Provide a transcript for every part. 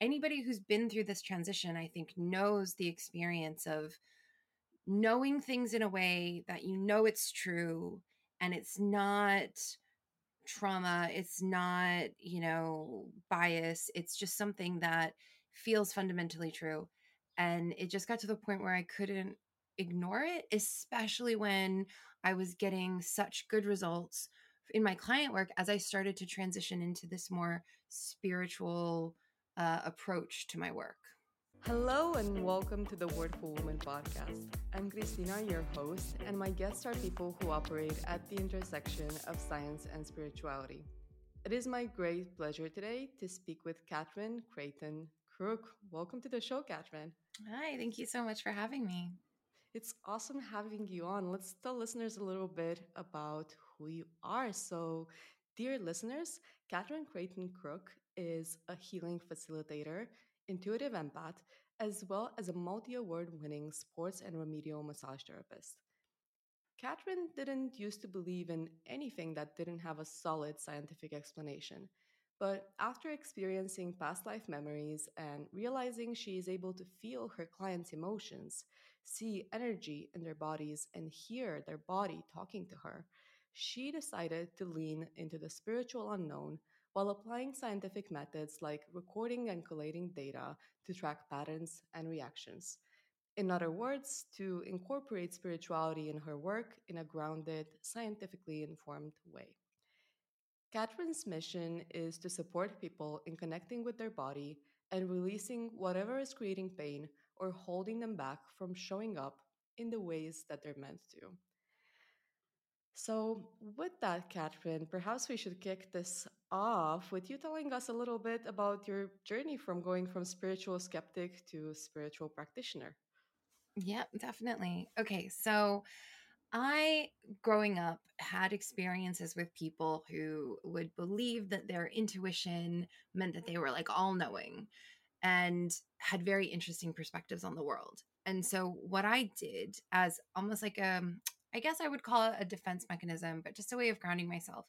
anybody who's been through this transition, I think, knows the experience of knowing things in a way that you know it's true and it's not trauma, it's not, you know, bias, it's just something that feels fundamentally true. And it just got to the point where I couldn't ignore it, especially when I was getting such good results in my client work as I started to transition into this more spiritual uh, approach to my work. Hello and welcome to the Worthful Woman podcast. I'm Cristina, your host, and my guests are people who operate at the intersection of science and spirituality. It is my great pleasure today to speak with Katherine Creighton Crook. Welcome to the show, Katherine. Hi, thank you so much for having me. It's awesome having you on. Let's tell listeners a little bit about who you are. So, dear listeners, Katherine Creighton Crook is a healing facilitator, intuitive empath, as well as a multi award winning sports and remedial massage therapist. Katherine didn't used to believe in anything that didn't have a solid scientific explanation. But after experiencing past life memories and realizing she is able to feel her clients' emotions, see energy in their bodies, and hear their body talking to her, she decided to lean into the spiritual unknown while applying scientific methods like recording and collating data to track patterns and reactions. In other words, to incorporate spirituality in her work in a grounded, scientifically informed way. Katherine's mission is to support people in connecting with their body and releasing whatever is creating pain or holding them back from showing up in the ways that they're meant to. So, with that, Katherine, perhaps we should kick this off with you telling us a little bit about your journey from going from spiritual skeptic to spiritual practitioner. Yeah, definitely. Okay, so I, growing up, had experiences with people who would believe that their intuition meant that they were like all knowing and had very interesting perspectives on the world. And so, what I did as almost like a, I guess I would call it a defense mechanism, but just a way of grounding myself,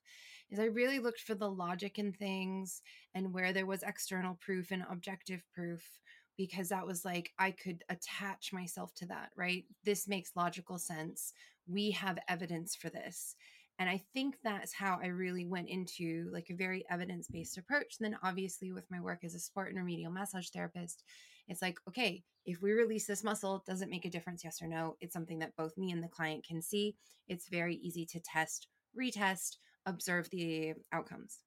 is I really looked for the logic in things and where there was external proof and objective proof because that was like I could attach myself to that, right? This makes logical sense. We have evidence for this. And I think that's how I really went into like a very evidence based approach. And then obviously with my work as a sport and remedial massage therapist, it's like, okay, if we release this muscle, does it make a difference? Yes or no? It's something that both me and the client can see. It's very easy to test, retest, observe the outcomes.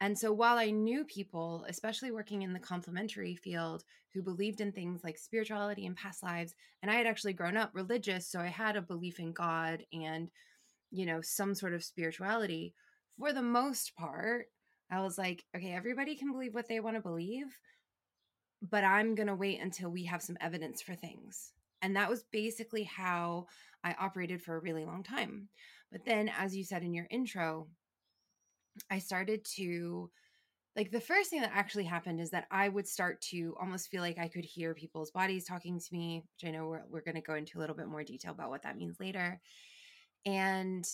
And so while I knew people, especially working in the complementary field, who believed in things like spirituality and past lives, and I had actually grown up religious, so I had a belief in God and, you know, some sort of spirituality, for the most part, I was like, okay, everybody can believe what they want to believe, but I'm going to wait until we have some evidence for things. And that was basically how I operated for a really long time. But then, as you said in your intro, I started to like the first thing that actually happened is that I would start to almost feel like I could hear people's bodies talking to me, which I know we're, we're going to go into a little bit more detail about what that means later. And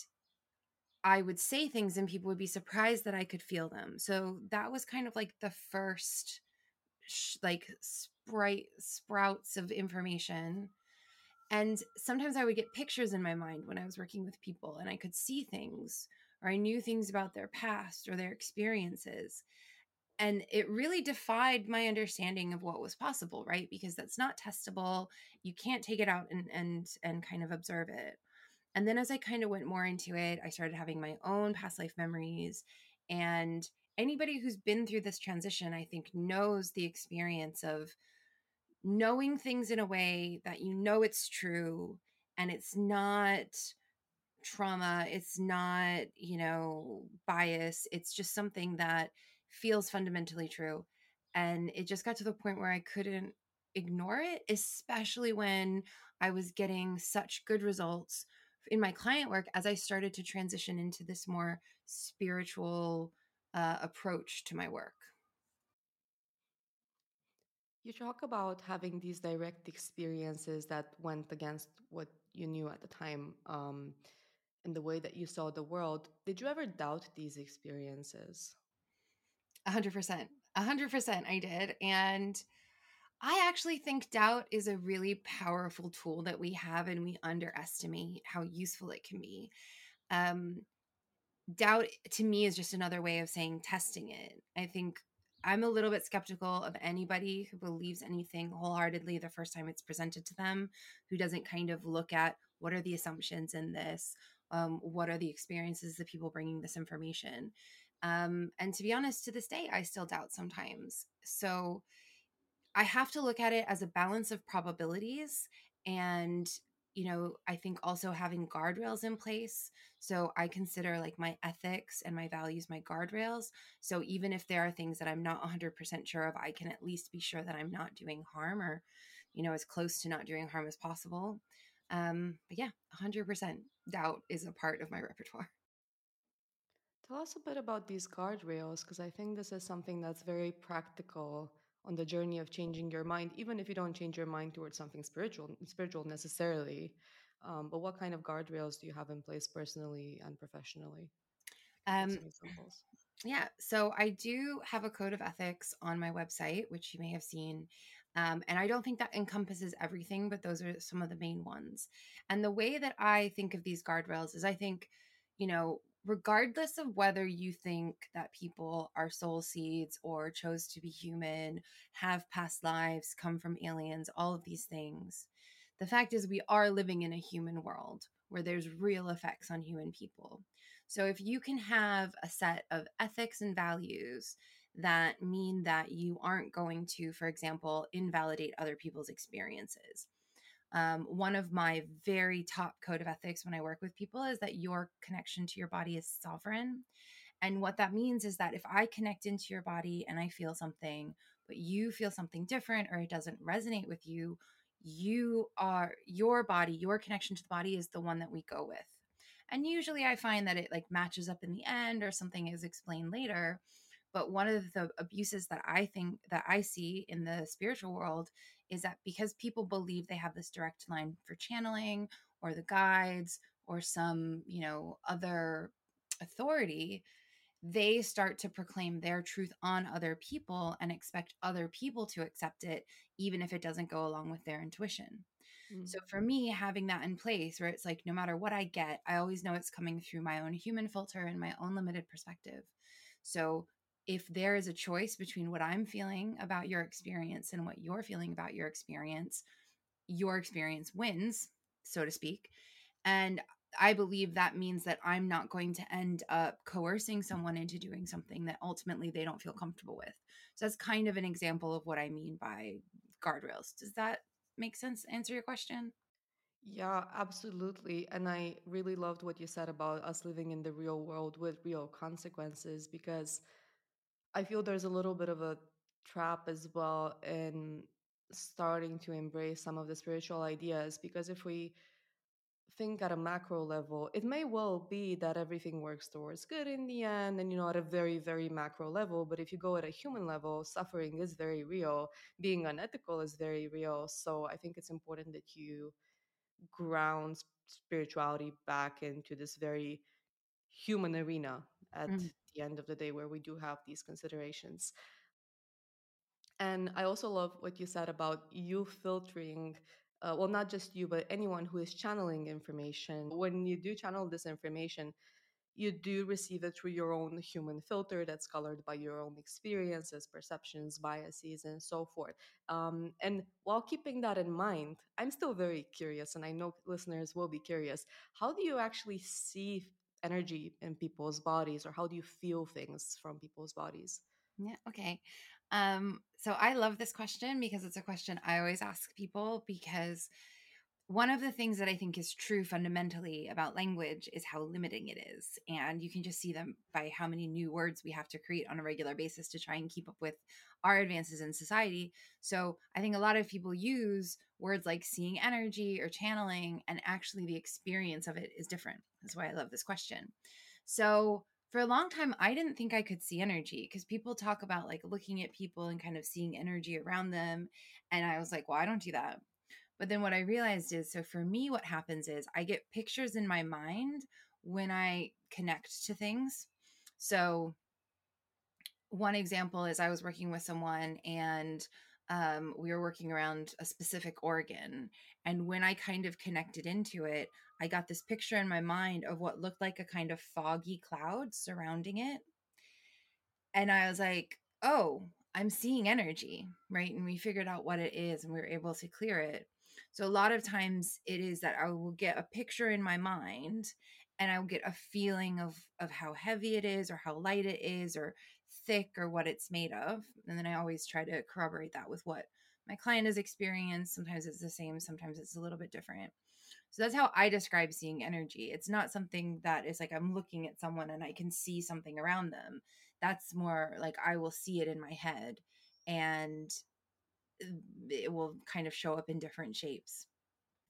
I would say things and people would be surprised that I could feel them. So that was kind of like the first sh- like sprite sprouts of information. And sometimes I would get pictures in my mind when I was working with people and I could see things or I knew things about their past or their experiences. And it really defied my understanding of what was possible, right? Because that's not testable. You can't take it out and and and kind of observe it. And then as I kind of went more into it, I started having my own past life memories. And anybody who's been through this transition, I think, knows the experience of knowing things in a way that you know it's true and it's not trauma it's not you know bias it's just something that feels fundamentally true and it just got to the point where i couldn't ignore it especially when i was getting such good results in my client work as i started to transition into this more spiritual uh, approach to my work you talk about having these direct experiences that went against what you knew at the time um, and the way that you saw the world, did you ever doubt these experiences? 100%. A hundred percent I did. And I actually think doubt is a really powerful tool that we have and we underestimate how useful it can be. Um, doubt to me is just another way of saying testing it. I think I'm a little bit skeptical of anybody who believes anything wholeheartedly the first time it's presented to them, who doesn't kind of look at what are the assumptions in this, um, what are the experiences the people bringing this information. Um, and to be honest, to this day, I still doubt sometimes. So I have to look at it as a balance of probabilities and you know, I think also having guardrails in place. So I consider like my ethics and my values my guardrails. So even if there are things that I'm not 100% sure of, I can at least be sure that I'm not doing harm or, you know, as close to not doing harm as possible. Um, but yeah, 100% doubt is a part of my repertoire. Tell us a bit about these guardrails, because I think this is something that's very practical on the journey of changing your mind, even if you don't change your mind towards something spiritual, spiritual necessarily. Um, but what kind of guardrails do you have in place personally and professionally? Um. Yeah, so I do have a code of ethics on my website, which you may have seen. Um, and I don't think that encompasses everything, but those are some of the main ones. And the way that I think of these guardrails is I think, you know, regardless of whether you think that people are soul seeds or chose to be human, have past lives, come from aliens, all of these things, the fact is we are living in a human world where there's real effects on human people. So if you can have a set of ethics and values that mean that you aren't going to, for example, invalidate other people's experiences. Um, one of my very top code of ethics when I work with people is that your connection to your body is sovereign. And what that means is that if I connect into your body and I feel something, but you feel something different or it doesn't resonate with you, you are your body, your connection to the body is the one that we go with. And usually I find that it like matches up in the end or something is explained later. But one of the abuses that I think that I see in the spiritual world is that because people believe they have this direct line for channeling or the guides or some, you know, other authority, they start to proclaim their truth on other people and expect other people to accept it, even if it doesn't go along with their intuition. Mm. So for me, having that in place where it's like, no matter what I get, I always know it's coming through my own human filter and my own limited perspective. So if there is a choice between what I'm feeling about your experience and what you're feeling about your experience, your experience wins, so to speak. And I believe that means that I'm not going to end up coercing someone into doing something that ultimately they don't feel comfortable with. So that's kind of an example of what I mean by guardrails. Does that make sense? Answer your question? Yeah, absolutely. And I really loved what you said about us living in the real world with real consequences because I feel there's a little bit of a trap as well in starting to embrace some of the spiritual ideas because if we think at a macro level, it may well be that everything works towards good in the end and you know at a very very macro level, but if you go at a human level, suffering is very real, being unethical is very real. So I think it's important that you ground spirituality back into this very human arena at Mhm. The end of the day where we do have these considerations. And I also love what you said about you filtering, uh, well, not just you, but anyone who is channeling information. When you do channel this information, you do receive it through your own human filter that's colored by your own experiences, perceptions, biases, and so forth. Um, and while keeping that in mind, I'm still very curious, and I know listeners will be curious. How do you actually see energy in people's bodies, or how do you feel things from people's bodies? Yeah. Okay. Um, so I love this question because it's a question I always ask people because one of the things that I think is true fundamentally about language is how limiting it is. And you can just see them by how many new words we have to create on a regular basis to try and keep up with our advances in society. So I think a lot of people use words like seeing energy or channeling, and actually the experience of it is different. That's why I love this question. So for a long time, I didn't think I could see energy because people talk about like looking at people and kind of seeing energy around them. And I was like, well, I don't do that. But then what I realized is so for me, what happens is I get pictures in my mind when I connect to things. So one example is I was working with someone and um, we were working around a specific organ. And when I kind of connected into it, I got this picture in my mind of what looked like a kind of foggy cloud surrounding it. And I was like, oh, I'm seeing energy, right? And we figured out what it is and we were able to clear it. So a lot of times it is that I will get a picture in my mind and I will get a feeling of of how heavy it is or how light it is or thick or what it's made of. And then I always try to corroborate that with what my client has experienced. Sometimes it's the same, sometimes it's a little bit different. So that's how I describe seeing energy. It's not something that is like I'm looking at someone and I can see something around them. That's more like I will see it in my head and um, it will kind of show up in different shapes.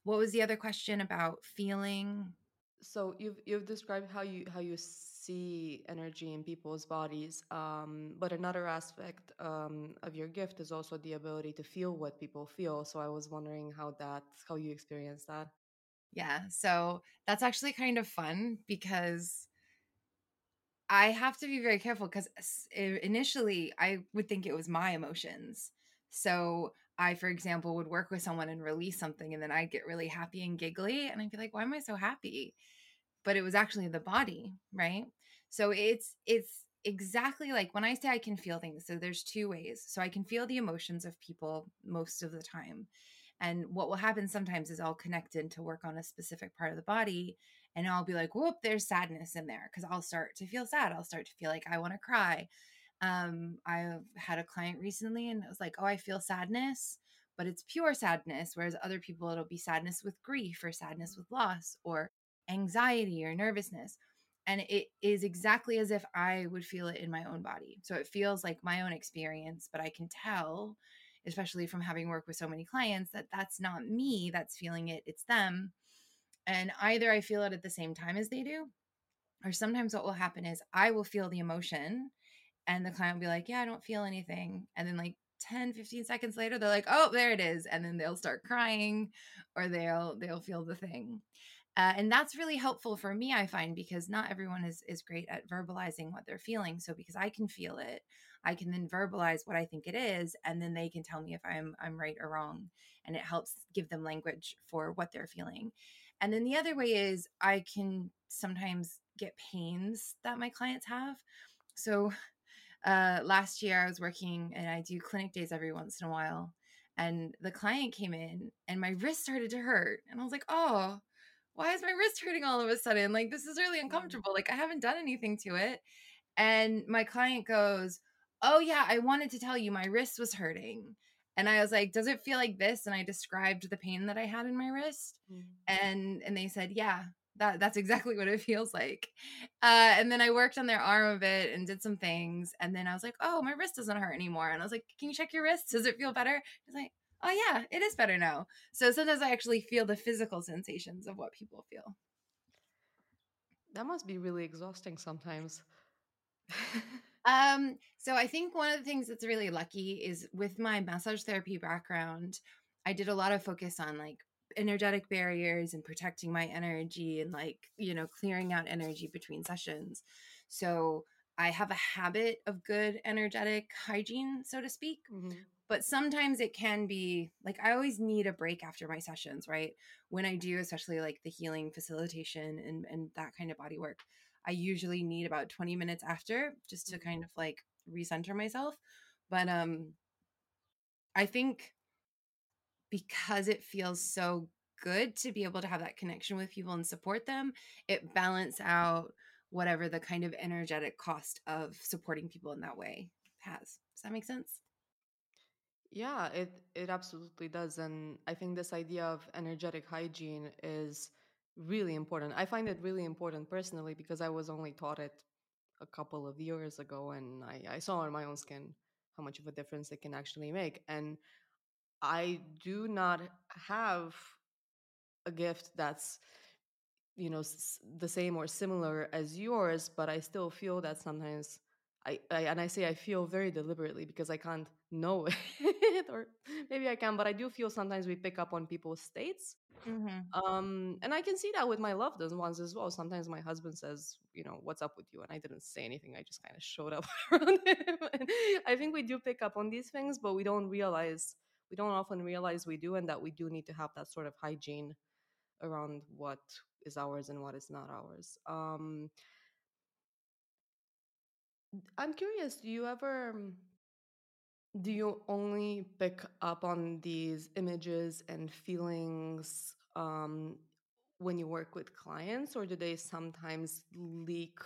What was the other question about feeling? So you've you've described how you how you see energy in people's bodies, um, but another aspect um, of your gift is also the ability to feel what people feel. So I was wondering how that how you experience that. Yeah, so that's actually kind of fun because I have to be very careful because initially I would think it was my emotions. So I, for example, would work with someone and release something, and then I'd get really happy and giggly, and I'd be like, "Why am I so happy?" But it was actually the body, right? So it's it's exactly like when I say I can feel things. So there's two ways. So I can feel the emotions of people most of the time. And what will happen sometimes is I'll connect in to work on a specific part of the body and I'll be like, whoop, there's sadness in there because I'll start to feel sad. I'll start to feel like I want to cry. Um, I've had a client recently and it was like, oh, I feel sadness, but it's pure sadness. Whereas other people, it'll be sadness with grief or sadness with loss or anxiety or nervousness. And it is exactly as if I would feel it in my own body. So it feels like my own experience, but I can tell, especially from having worked with so many clients, that that's not me that's feeling it, it's them. And either I feel it at the same time as they do, or sometimes what will happen is I will feel the emotion and the client will be like, Yeah, I don't feel anything. And then, like, 10 15 seconds later they're like oh there it is and then they'll start crying or they'll they'll feel the thing uh, and that's really helpful for me i find because not everyone is is great at verbalizing what they're feeling so because i can feel it i can then verbalize what i think it is and then they can tell me if i'm i'm right or wrong and it helps give them language for what they're feeling and then the other way is I can sometimes get pains that my clients have. So uh, last year I was working and I do clinic days every once in a while. And the client came in and my wrist started to hurt. And I was like, oh, why is my wrist hurting all of a sudden? Like, this is really mm. uncomfortable. Like, I haven't done anything to it. And my client goes, oh, yeah, I wanted to tell you my wrist was hurting. And I was like, "Does it feel like this?" And I described the pain that I had in my wrist, mm-hmm. and and they said, "Yeah, that that's exactly what it feels like." Uh, and then I worked on their arm a bit and did some things, and then I was like, "Oh, my wrist doesn't hurt anymore." And I was like, "Can you check your wrist? Does it feel better?" He's like, "Oh yeah, it is better now." So sometimes I actually feel the physical sensations of what people feel. That must be really exhausting sometimes. Um, so I think one of the things that's really lucky is with my massage therapy background, I did a lot of focus on like energetic barriers and protecting my energy and like, you know, clearing out energy between sessions. So I have a habit of good energetic hygiene, so to speak. Mm-hmm. But sometimes it can be like I always need a break after my sessions, right? When I do, especially like the healing facilitation and, and that kind of body work. I usually need about 20 minutes after just to kind of like recenter myself. But um I think because it feels so good to be able to have that connection with people and support them, it balance out whatever the kind of energetic cost of supporting people in that way has. Does that make sense? Yeah, it it absolutely does and I think this idea of energetic hygiene is really important. I find it really important personally because I was only taught it a couple of years ago and I, I saw on my own skin how much of a difference it can actually make. And I do not have a gift that's you know s- the same or similar as yours but i still feel that sometimes I, I, and i say i feel very deliberately because i can't know it or maybe i can but i do feel sometimes we pick up on people's states Mhm. Um, and I can see that with my loved ones as well. Sometimes my husband says, you know, what's up with you? And I didn't say anything. I just kind of showed up around him. And I think we do pick up on these things, but we don't realize, we don't often realize we do, and that we do need to have that sort of hygiene around what is ours and what is not ours. Um, I'm curious, do you ever do you only pick up on these images and feelings um, when you work with clients, or do they sometimes leak,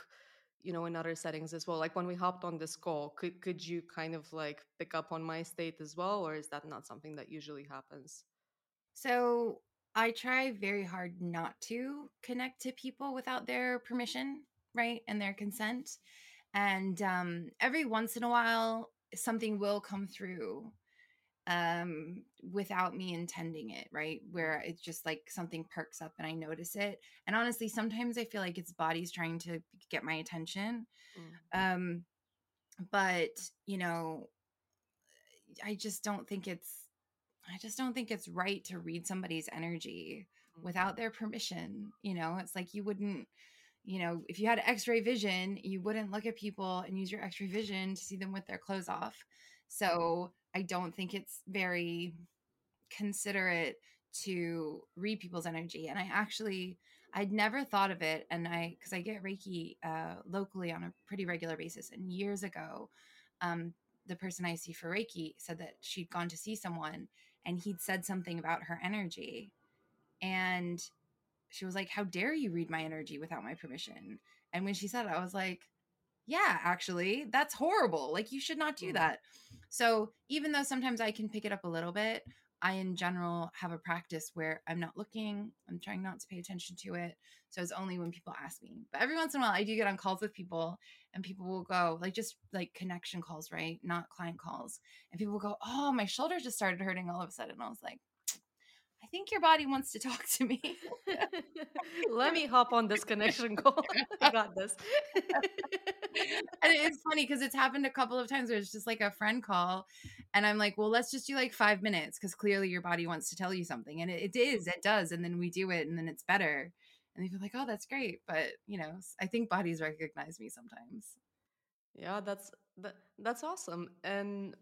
you know, in other settings as well? Like when we hopped on this call, could could you kind of like pick up on my state as well, or is that not something that usually happens? So I try very hard not to connect to people without their permission, right? And their consent. And um, every once in a while, something will come through um without me intending it right? Where it's just like something perks up and i notice it. And honestly sometimes i feel like it's body's trying to get my attention Mm, um but you know i just don't think it's i just don't think it's right to read somebody's energy mm, without their permission you know? It's like you wouldn't you know if you had x-ray vision you wouldn't look at people and use your x-ray vision to see them with their clothes off. So i don't think it's very considerate to read people's energy and i actually i'd never thought of it and i because i get reiki uh, locally on a pretty regular basis and years ago um, the person i see for reiki said that she'd gone to see someone and he'd said something about her energy and she was like how dare you read my energy without my permission and when she said it i was like yeah, actually, that's horrible. Like, you should not do mm. that. So, even though sometimes I can pick it up a little bit, I, in general, have a practice where I'm not looking, I'm trying not to pay attention to it. So, it's only when people ask me. But every once in a while, I do get on calls with people, and people will go, like, just like connection calls, right? Not client calls. And people will go, Oh, my shoulder just started hurting all of a sudden. I was like, think your body wants to talk to me. Let me hop on this connection call. I got this. and it's funny because it's happened a couple of times where it's just like a friend call and i'm like well let's just do like five minutes because clearly your body wants to tell you something and it, it is it does and then we do it and then it's better and they feel like oh that's great but you know i think bodies recognize me sometimes yeah, that's that, that's awesome. And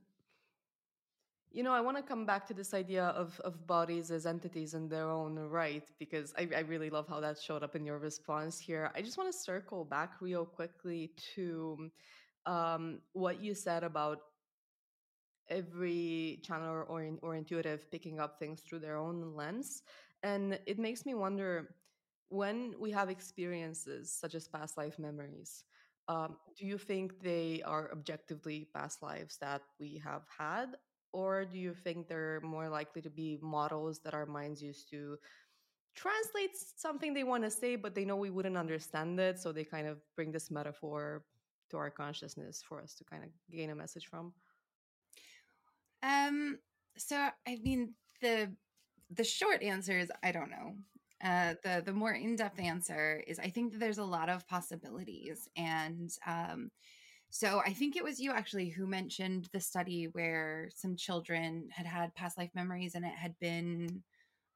You know, I want to come back to this idea of, of bodies as entities in their own right, because I, I really love how that showed up in your response here. I just want to circle back real quickly to um, what you said about every channel or, or intuitive picking up things through their own lens. And it makes me wonder when we have experiences such as past life memories, um, do you think they are objectively past lives that we have had? Or do you think they're more likely to be models that our minds used to translate something they want to say, but they know we wouldn't understand it? So they kind of bring this metaphor to our consciousness for us to kind of gain a message from? um so i mean the the short answer is i don't know uh, the the more in-depth answer is i think that there's a lot of possibilities and um, So I think it was you actually who mentioned the study where some children had had past life memories and it had been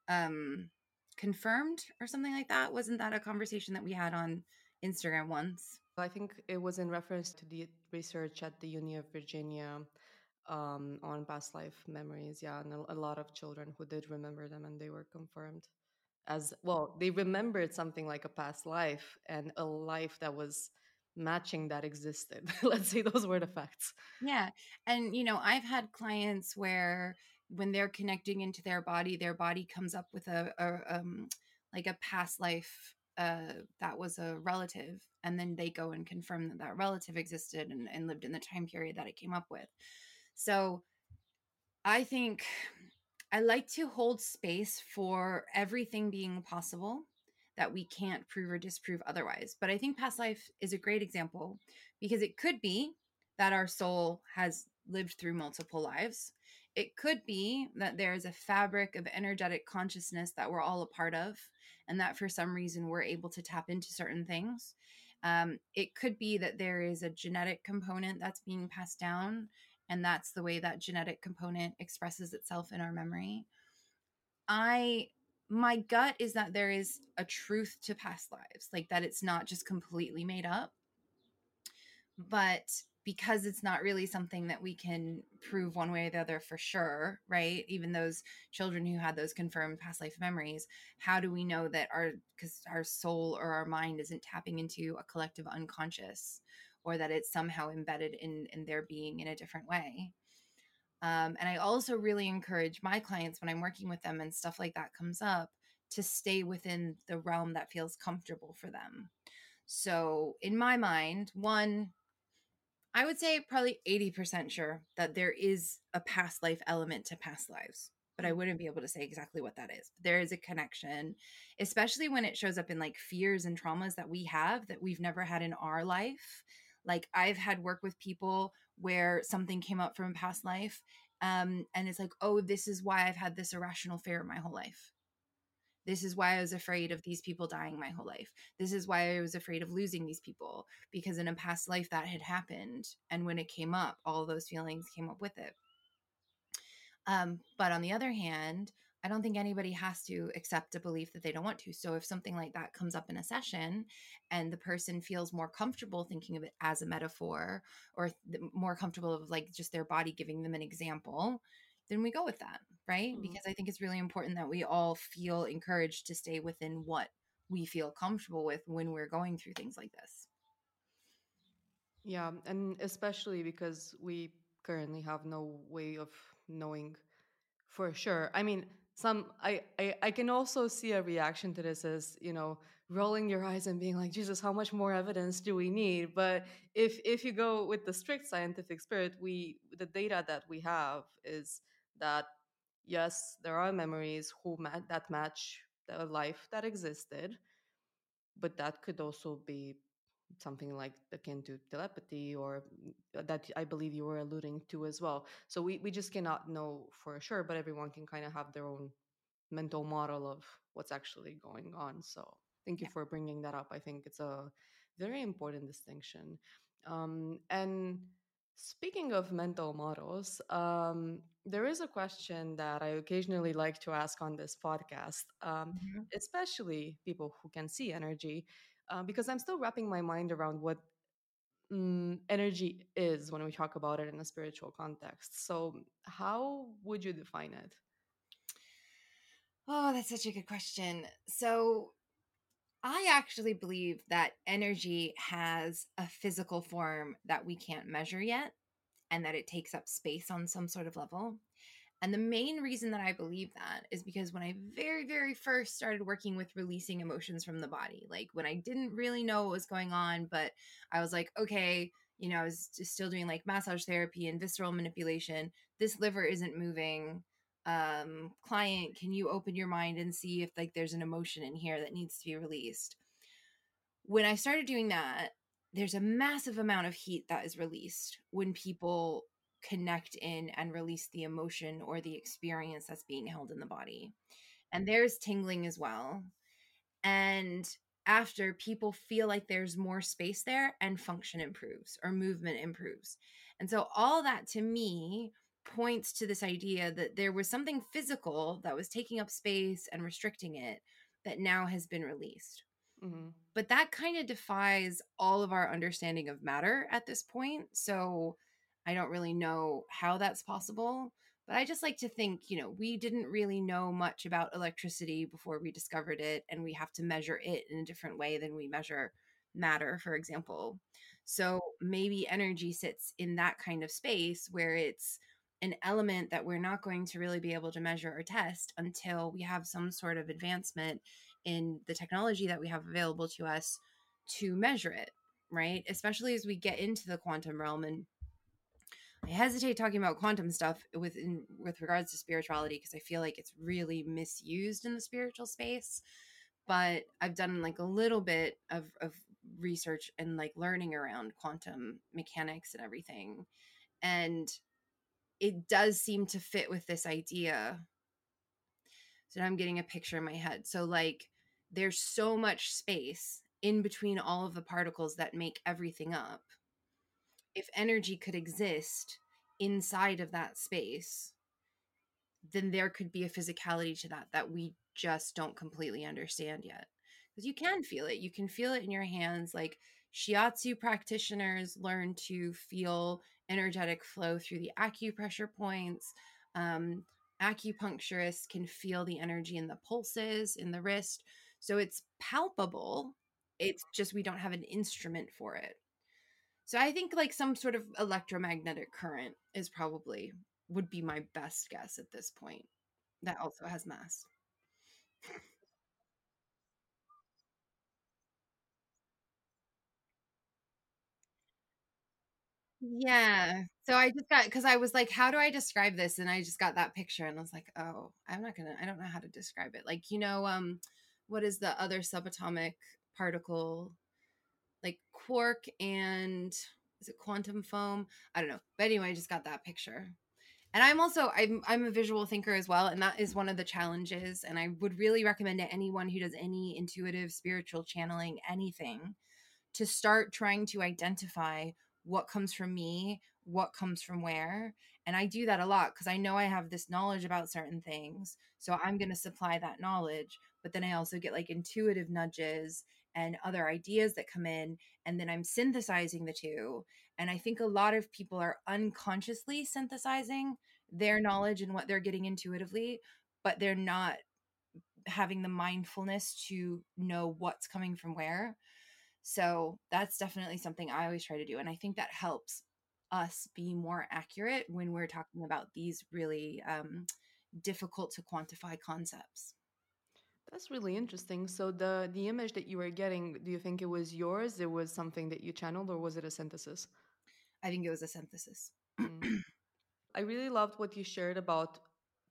um confirmed or something like that. Wasn't that a conversation that we had on Instagram once? I think it was in reference to the research at the Uni of Virginia um, on past life memories. Yeah, and a, a lot of children who did remember them and they were confirmed as well. They remembered something like a past life and a life that was matching that existed. Let's say those were the facts. Yeah. And you know, I've had clients where when they're connecting into their body, their body comes up with a, a um like a past life uh that was a relative and then they go and confirm that that relative existed and, and lived in the time period that it came up with. So I think I like to hold space for everything being possible that we can't prove or disprove otherwise. But I think past life is a great example because it could be that our soul has lived through multiple lives. It could be that there is a fabric of energetic consciousness that we're all a part of, and that for some reason we're able to tap into certain things. Um, it could be that there is a genetic component that's being passed down and that's the way that genetic component expresses itself in our memory. I my gut is that there is a truth to past lives, like that it's not just completely made up. But because it's not really something that we can prove one way or the other for sure, right? Even those children who had those confirmed past life memories, how do we know that our because our soul or our mind isn't tapping into a collective unconscious or that it's somehow embedded in in their being in a different way? Um, and I also really encourage my clients when I'm working with them and stuff like that comes up to stay within the realm that feels comfortable for them. So, in my mind, one, I would say probably 80% sure that there is a past life element to past lives, but I Mm. wouldn't be able to say exactly what that is. There is a connection, especially when it shows up in like fears and traumas that we have that we've never had in our life. Like I've had work with people where something came up from a past life um, and it's like, oh, this is why I've had this irrational fear my whole life. This is why I was afraid of these people dying my whole life. This is why I was afraid of losing these people because in a past life that had happened. And when it came up, all those feelings came up with it. Um, but on the other hand, I don't think anybody has to accept a belief that they don't want to. So if something like that comes up in a session and the person feels more comfortable thinking of it as a metaphor or th- more comfortable of like just their body giving them an example, then we go with that, right? Mhm. Because I think it's really important that we all feel encouraged to stay within what we feel comfortable with when we're going through things like this. Yeah, and especially because we currently have no way of knowing for sure. I mean, some I, I I can also see a reaction to this as you know rolling your eyes and being like, Jesus, how much more evidence do we need? But if if you go with the strict scientific spirit, we the data that we have is that yes, there are memories who ma- that match the life that existed, but that could also be something like akin to telepathy or mm, that I believe you were alluding to as well. So we, we just cannot know for sure, but everyone can kind of have their own mental model of what's actually going on. So thank you Yeah. for bringing that up. I think it's a very important distinction. Um, and speaking of mental models, um, there is a question that I occasionally like to ask on this podcast, um, Mhm. especially people who can see energy, uh, because I'm still wrapping my mind around what mm, energy is when we talk about it in a spiritual context. So, how would you define it? Oh, that's such a good question. So, I actually believe that energy has a physical form that we can't measure yet and that it takes up space on some sort of level. And the main reason that I believe that is because when I very, very first started working with releasing emotions from the body, like when I didn't really know what was going on, but I was like, okay, you know, I was just still doing like massage therapy and visceral manipulation. This liver isn't moving. Um, client, can you open your mind and see if like there's an emotion in here that needs to be released? When I started doing that, there's a massive amount of heat that is released when people connect in and release the emotion or the experience that's being held in the body. And there's tingling as well. And after people feel like there's more space there and function improves or movement improves. And so all that to me points to this idea that there was something physical that was taking up space and restricting it that now has been released hmm but that kind of defies all of our understanding of matter at this point. So I don't really know how that's possible. But I just like to think, you know, we didn't really know much about electricity before we discovered it, and we have to measure it in a different way than we measure matter, for example. So maybe energy sits in that kind of space where it's an element that we're not going to really be able to measure or test until we have some sort of advancement in the technology that we have available to us to measure it, right? Especially as we get into the quantum realm and I hesitate talking about quantum stuff with in, with regards to spirituality because I feel like it's really misused in the spiritual space. But I've done like a little bit of, of research and like learning around quantum mechanics and everything. And it does seem to fit with this idea. So now I'm getting a picture in my head. So like there's so much space in between all of the particles that make everything up. If energy could exist inside of that space, then there could be a physicality to that that we just don't completely understand yet. Because you can feel it. You can feel it in your hands. Like shiatsu practitioners learn to feel energetic flow through the acupressure points. Um, acupuncturists can feel the energy in the pulses in the wrist. So it's palpable. It's just we don't have an instrument for it. So I think like some sort of electromagnetic current is probably would be my best guess at this point. That also has mass. Yeah. So I just got because I was like, how do I describe this? And I just got that picture and I was like, oh, I'm not gonna, I don't know how to describe it. Like, you know, um, what is the other subatomic particle? Like quark and is it quantum foam? I don't know. But anyway, I just got that picture. And I'm also I'm I'm a visual thinker as well, and that is one of the challenges. And I would really recommend to anyone who does any intuitive spiritual channeling, anything, to start trying to identify what comes from me, what comes from where. And I do that a lot because I know I have this knowledge about certain things. So I'm going to supply that knowledge. But then I also get like intuitive nudges and other ideas that come in. And then I'm synthesizing the two. And I think a lot of people are unconsciously synthesizing their knowledge and what they're getting intuitively, but they're not having the mindfulness to know what's coming from where. So that's definitely something I always try to do. And I think that helps us be more accurate when we're talking about these really um, difficult to quantify concepts. That's really interesting. So the the image that you were getting, do you think it was yours? It was something that you channeled, or was it a synthesis? I think it was a synthesis. Mm. I really loved what you shared about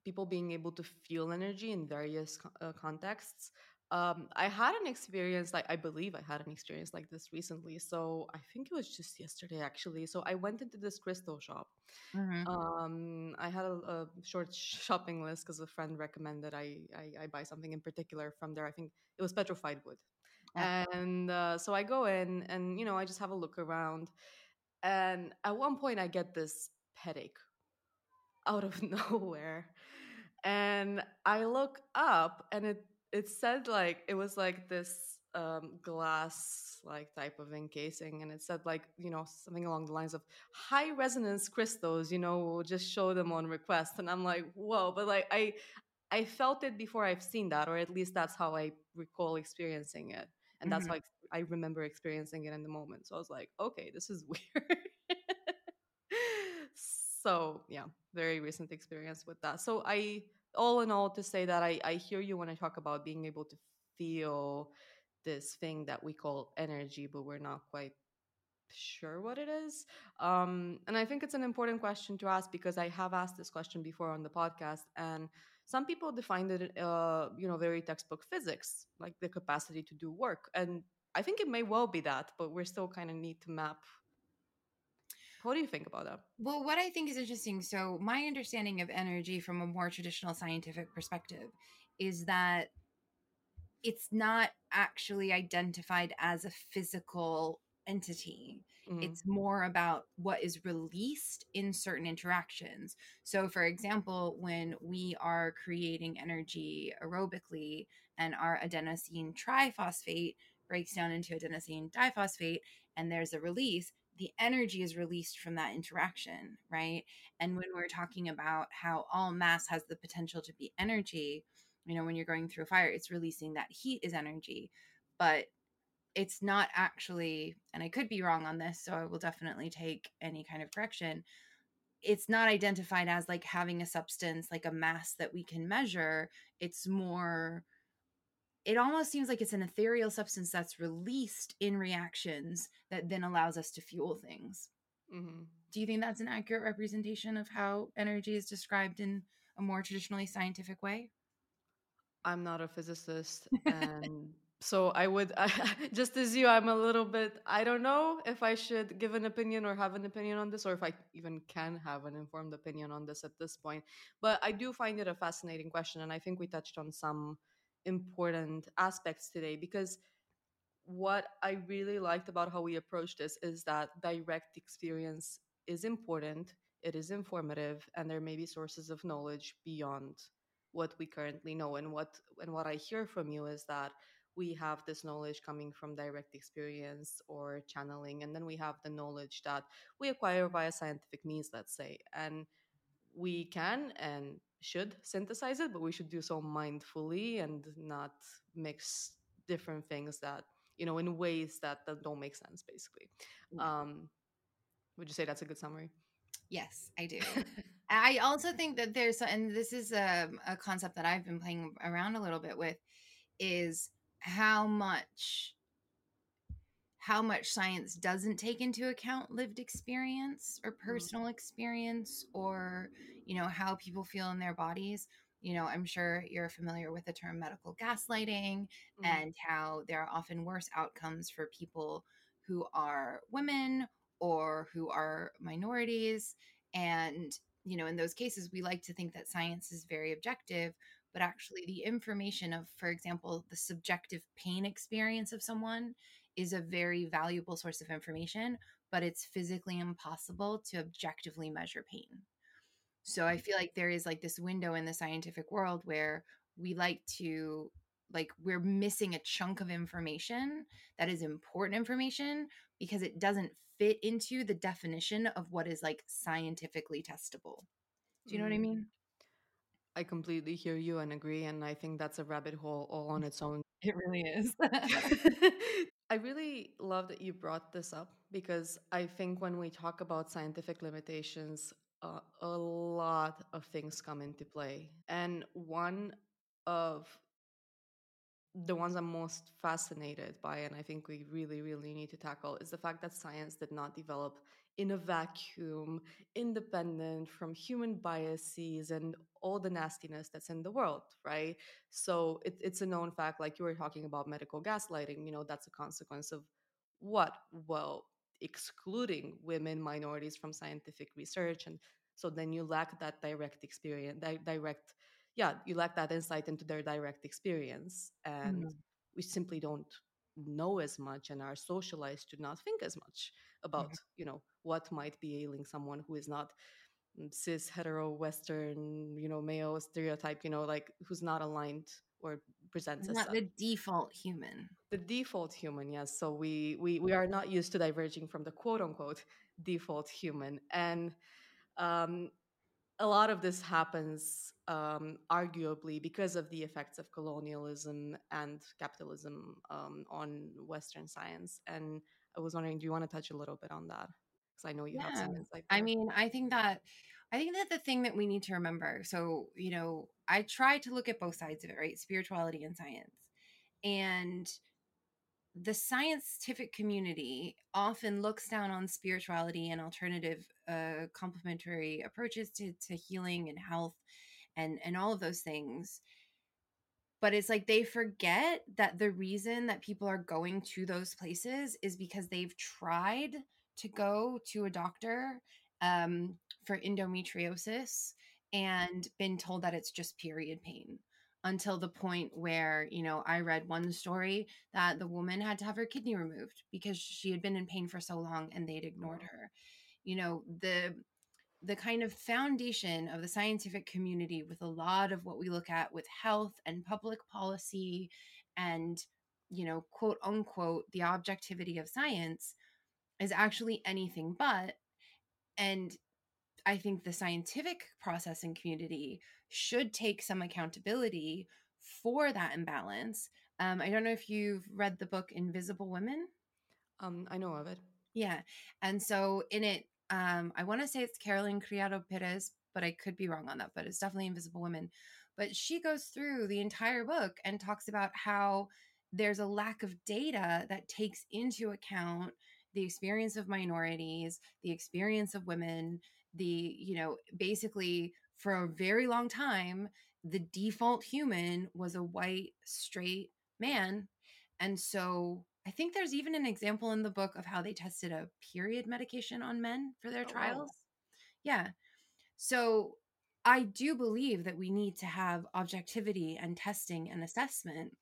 people being able to feel energy in various uh, contexts. Um, I had an experience, like I believe I had an experience like this recently. So I think it was just yesterday, actually. So I went into this crystal shop. hmm Um, I had a, a short shopping list because a friend recommended I, I I buy something in particular from there. I think it was petrified wood, Uh, and uh, so I go in and you know I just have a look around, and at one point I get this headache out of nowhere and i look up and it it said like it was like this um glass like type of encasing and it said like you know something along the lines of high resonance crystals you know we'll just show them on request and i'm like whoa but like i i felt it before i've seen that or at least that's how i recall experiencing it and that's mhm. like i remember experiencing it in the moment so i was like okay this is weird so yeah very recent experience with that so i all in all to say that i i hear you when i talk about being able to feel this thing that we call energy but we're not quite sure what it is. Um and i think it's an important question to ask because i have asked this question before on the podcast and some people define it uh you know very textbook physics like the capacity to do work. And i think it may well be that but we're still kind of need to map what do you think about that Well, what I think is interesting, so my understanding of energy from a more traditional scientific perspective is that it's not actually identified as a physical entity. hmm It's more about what is released in certain interactions. So, for example, when we are creating energy aerobically and our adenosine triphosphate breaks down into adenosine diphosphate and there's a release, the energy is released from that interaction, right? And when we're talking about how all mass has the potential to be energy, you know when you're going through a fire it's releasing that heat is energy but it's not actually and i could be wrong on this so i will definitely take any kind of correction it's not identified as like having a substance like a mass that we can measure it's more it almost seems like it's an ethereal substance that's released in reactions that then allows us to fuel things hmm do you think that's an accurate representation of how energy is described in a more traditionally scientific way I'm not a physicist, and so I would just as you. I'm a little bit. I don't know if I should give an opinion or have an opinion on this, or if I even can have an informed opinion on this at this point. But I do find it a fascinating question, and I think we touched on some important aspects today because what I really liked about how we approach this is that direct experience is important. It is informative, and there may be sources of knowledge beyond what we currently know and what and what i hear from you is that we have this knowledge coming from direct experience or channeling and then we have the knowledge that we acquire via scientific means let's say and we can and should synthesize it but we should do so mindfully and not mix different things that you know in ways that, that don't make sense basically Yeah. um would you say that's a good summary Yes, I do. I also think that there's, and this is a, a concept that I've been playing around a little bit with, is how much how much science doesn't take into account lived experience or personal experience or you know how people feel in their bodies you know i'm sure you're familiar with the term medical gaslighting Mhm. and how there are often worse outcomes for people who are women or who are minorities and you know in those cases we like to think that science is very objective but actually the information of for example the subjective pain experience of someone is a very valuable source of information, but it's physically impossible to objectively measure pain. So I feel like there is like this window in the scientific world where we like to like we're missing a chunk of information that is important information because it doesn't fit into the definition of what is like scientifically testable. Do you know what I Mm. mean? i completely hear you and agree and i think that's a rabbit hole all on its own It really is. I really love that you brought this up because I think when we talk about scientific limitations, uh, a lot of things come into play. And one of the ones I'm most fascinated by, and I think we really, really need to tackle, is the fact that science did not develop in a vacuum, independent from human biases and all the nastiness that's in the world, right? So it, it's a known fact, like you were talking about medical gaslighting, you know, that's a consequence of what? Well, excluding women, minorities from scientific research. And so then you lack that direct experience, di- direct yeah, you lack that insight into their direct experience. And Mhm, we simply don't know as much and are socialized to not think as much about, mhm. you know, what might be ailing someone who is not cis, hetero, Western, you know, male stereotype, you know, like who's not aligned or presents Not such. the default human. The default human, yes. So we we we are not used to diverging from the quote unquote default human. And um, a lot of this happens um, arguably because of the effects of colonialism and capitalism um, on Western science. And I was wondering, do you want to touch a little bit on that? Because I know you have Yeah. some insight I mean, I think that I think that the thing that we need to remember, so, you know, I try to look at both sides of it, right? Spirituality and science. And the scientific community often looks down on spirituality and alternative uh, complementary approaches to, to healing and health and and all of those things but it's like they forget that the reason that people are going to those places is because they've tried to go to a doctor um, for endometriosis and been told that it's just period pain until the point where you know i read one story that the woman had to have her kidney removed because she had been in pain for so long and they'd ignored her. You know the the kind of foundation of the scientific community with a lot of what we look at with health and public policy and you know quote unquote the objectivity of science is actually anything but and i think the scientific processing community should take some accountability for that imbalance um, i don't know if you've read the book invisible women Um, I know of it. yeah. And so in it, um, I want to say it's Carolyn Criado Perez, but I could be wrong on that, but it's definitely Invisible Women. But she goes through the entire book and talks about how there's a lack of data that takes into account the experience of minorities, the experience of women, the, you know, basically for a very long time, the default human was a white, straight man and so I think there's even an example in the book of how they tested a period medication on men for their Oh, wow. trials. Yeah. So I do believe that we need to have objectivity and testing and assessment.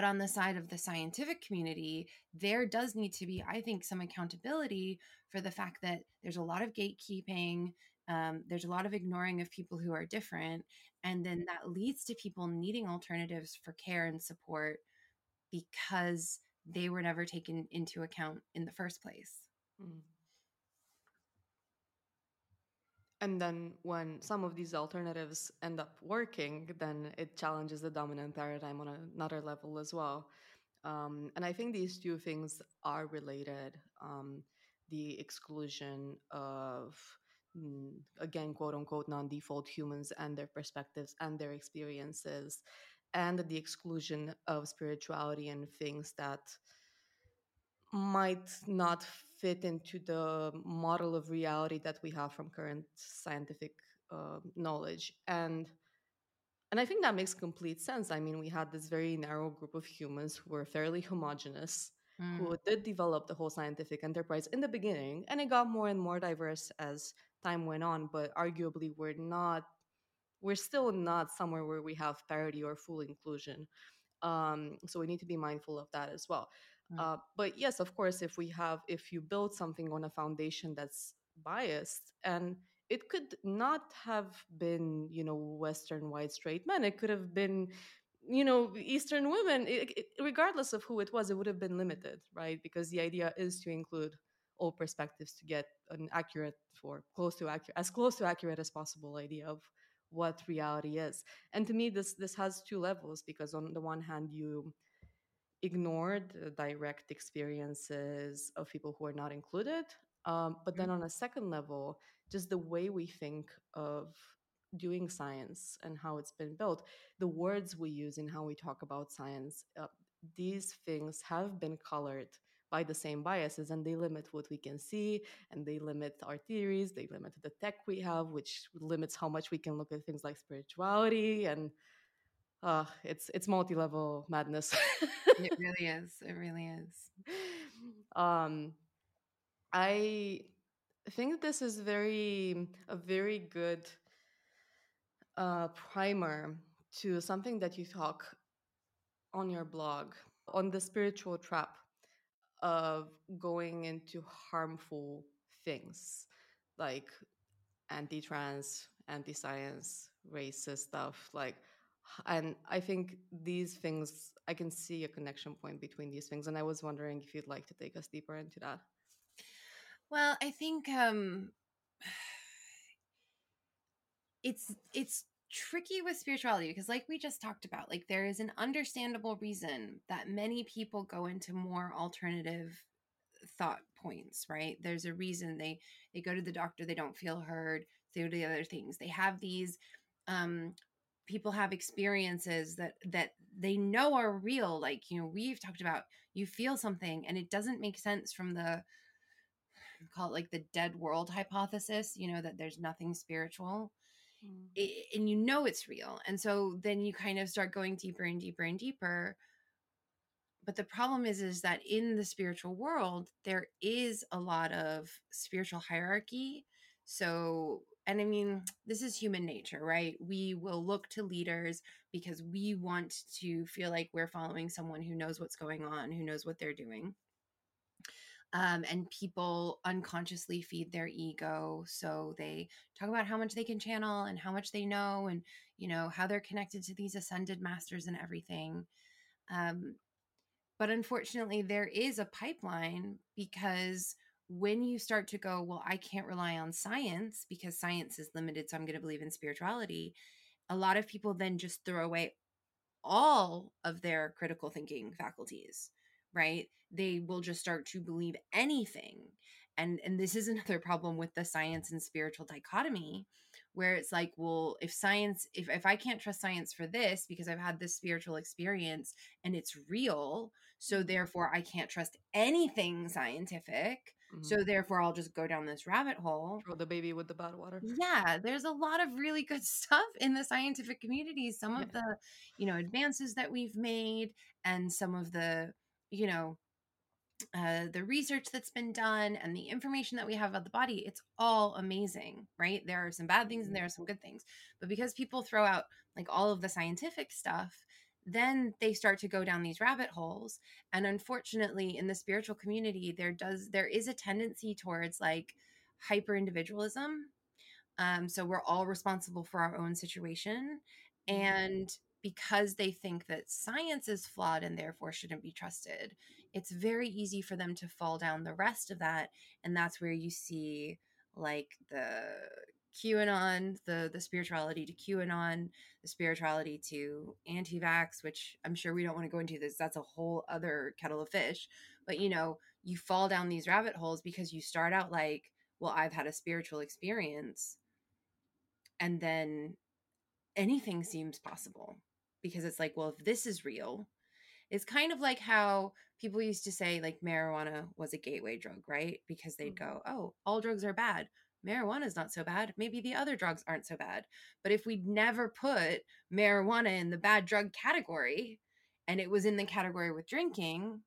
But on the side of the scientific community, there does need to be, I think, some accountability for the fact that there's a lot of gatekeeping. um, there's a lot of ignoring of people who are different and then that leads to people needing alternatives for care and support because they were never taken into account in the first place mm. And then when some of these alternatives end up working then it challenges the dominant paradigm on another level as well. Um, and i think these two things are related. Um, the exclusion of mm, again quote unquote non-default humans and their perspectives and their experiences and the exclusion of spirituality and things that might not fit into the model of reality that we have from current scientific uh, knowledge. And and i think that makes complete sense. I mean we had this very narrow group of humans who were fairly homogenous mm. who did develop the whole scientific enterprise in the beginning and it got more and more diverse as time went on. But arguably we're not we're still not somewhere where we have parity or full inclusion. Um, so we need to be mindful of that as well mm. uh, but yes of course if we have if you build something on a foundation that's biased and it could not have been you know western white straight men it could have been you know eastern women it, it, regardless of who it was it would have been limited right because the idea is to include all perspectives to get an accurate or close to accurate as close to accurate as possible idea of what reality is and to me this this has two levels because on the one hand you ignored the direct experiences of people who are not included um, but then mm-hmm. on a second level just the way we think of doing science and how it's been built, the words we use in how we talk about science, uh, these things have been colored by the same biases and they limit what we can see and they limit our theories they limit the tech we have which limits how much we can look at things like spirituality and uh, it's it's multi-level madness. It really is it really is. Um i think this is very a very good uh, primer to something that you talk on your blog on the spiritual trap of going into harmful things like anti-trans anti-science racist stuff like and i think these things i can see a connection point between these things and i was wondering if you'd like to take us deeper into that. Well i think um it's it's tricky with spirituality because like we just talked about like there is an understandable reason that many people go into more alternative thought points right? There's a reason they they go to the doctor they don't feel heard they to the other things they have these um people have experiences that that they know are real like you know we've talked about you feel something and it doesn't make sense from the call it like the dead world hypothesis you know that there's nothing spiritual mm. it, and you know it's real and so then you kind of start going deeper and deeper and deeper but the problem is is that in the spiritual world there is a lot of spiritual hierarchy so and i mean this is human nature right? We will look to leaders because we want to feel like we're following someone who knows what's going on who knows what they're doing. Um, and people unconsciously feed their ego so they talk about how much they can channel and how much they know and you know how they're connected to these ascended masters and everything. Um, but unfortunately there is a pipeline because when you start to go well i can't rely on science because science is limited so i'm going to believe in spirituality a lot of people then just throw away all of their critical thinking faculties right? They will just start to believe anything and and this is another problem with the science and spiritual dichotomy where it's like well if science if, if i can't trust science for this because i've had this spiritual experience and it's real so therefore i can't trust anything scientific mm-hmm. so therefore i'll just go down this rabbit hole throw the baby with the bad water. yeah there's a lot of really good stuff in the scientific community some yeah. of the you know advances that we've made and some of the you know uh, the research that's been done and the information that we have about the body, it's all amazing, right? There are some bad things and there are some good things. But because people throw out like all of the scientific stuff, then they start to go down these rabbit holes. And unfortunately, in the spiritual community, there does there is a tendency towards like hyper individualism Um, so we're all responsible for our own situation. Mhm. And because they think that science is flawed and therefore shouldn't be trusted, it's very easy for them to fall down the rest of that. And that's where you see like the QAnon, the the spirituality to QAnon, the spirituality to anti-vax, which I'm sure we don't want to go into this. That's a whole other kettle of fish. But you know, you fall down these rabbit holes because you start out like, well, I've had a spiritual experience, and then anything seems possible because it's like, well, if this is real, it's kind of like how people used to say like marijuana was a gateway drug, right? Because they'd Mhm. go, oh, all drugs are bad. Marijuana's not so bad. Maybe the other drugs aren't so bad. But if we'd never put marijuana in the bad drug category and it was in the category with drinking,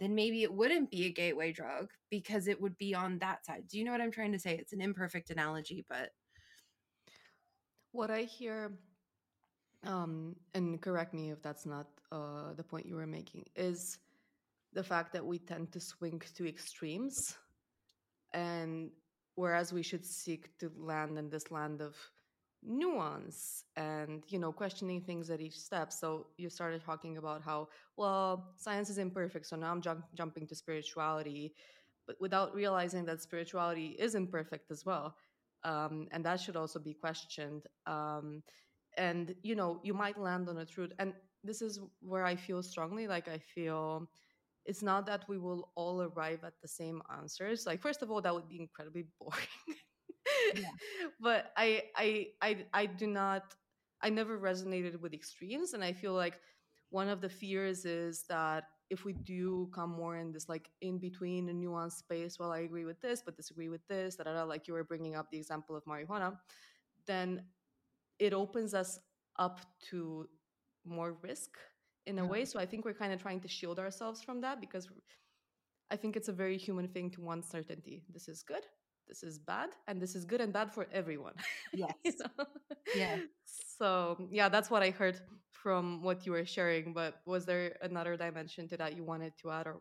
then maybe it wouldn't be a gateway drug because it would be on that side. Do you know what I'm trying to say? It's an imperfect analogy, but What I hear, um, and correct me if that's not uh, the point you were making, is the fact that we tend to swing to extremes and whereas we should seek to land in this land of nuance and you know questioning things at each step. So you started talking about how well science is imperfect so now i'm jump- jumping to spirituality but without realizing that spirituality is imperfect as well um, and that should also be questioned um, and you know you might land on a truth and this is where i feel strongly like i feel it's not that we will all arrive at the same answers like first of all that would be incredibly boring yeah. but I, I i i do not i never resonated with extremes and i feel like one of the fears is that if we do come more in this like in between a nuanced space well i agree with this but disagree with this da, da, da, like you were bringing up the example of marijuana then it opens us up to more risk in a way. So I think we're kind of trying to shield ourselves from that because I think it's a very human thing to want certainty. This is good, this is bad, and this is good and bad for everyone. you know? Yeah. So yeah, that's what I heard from what you were sharing. But was there another dimension to that you wanted to add or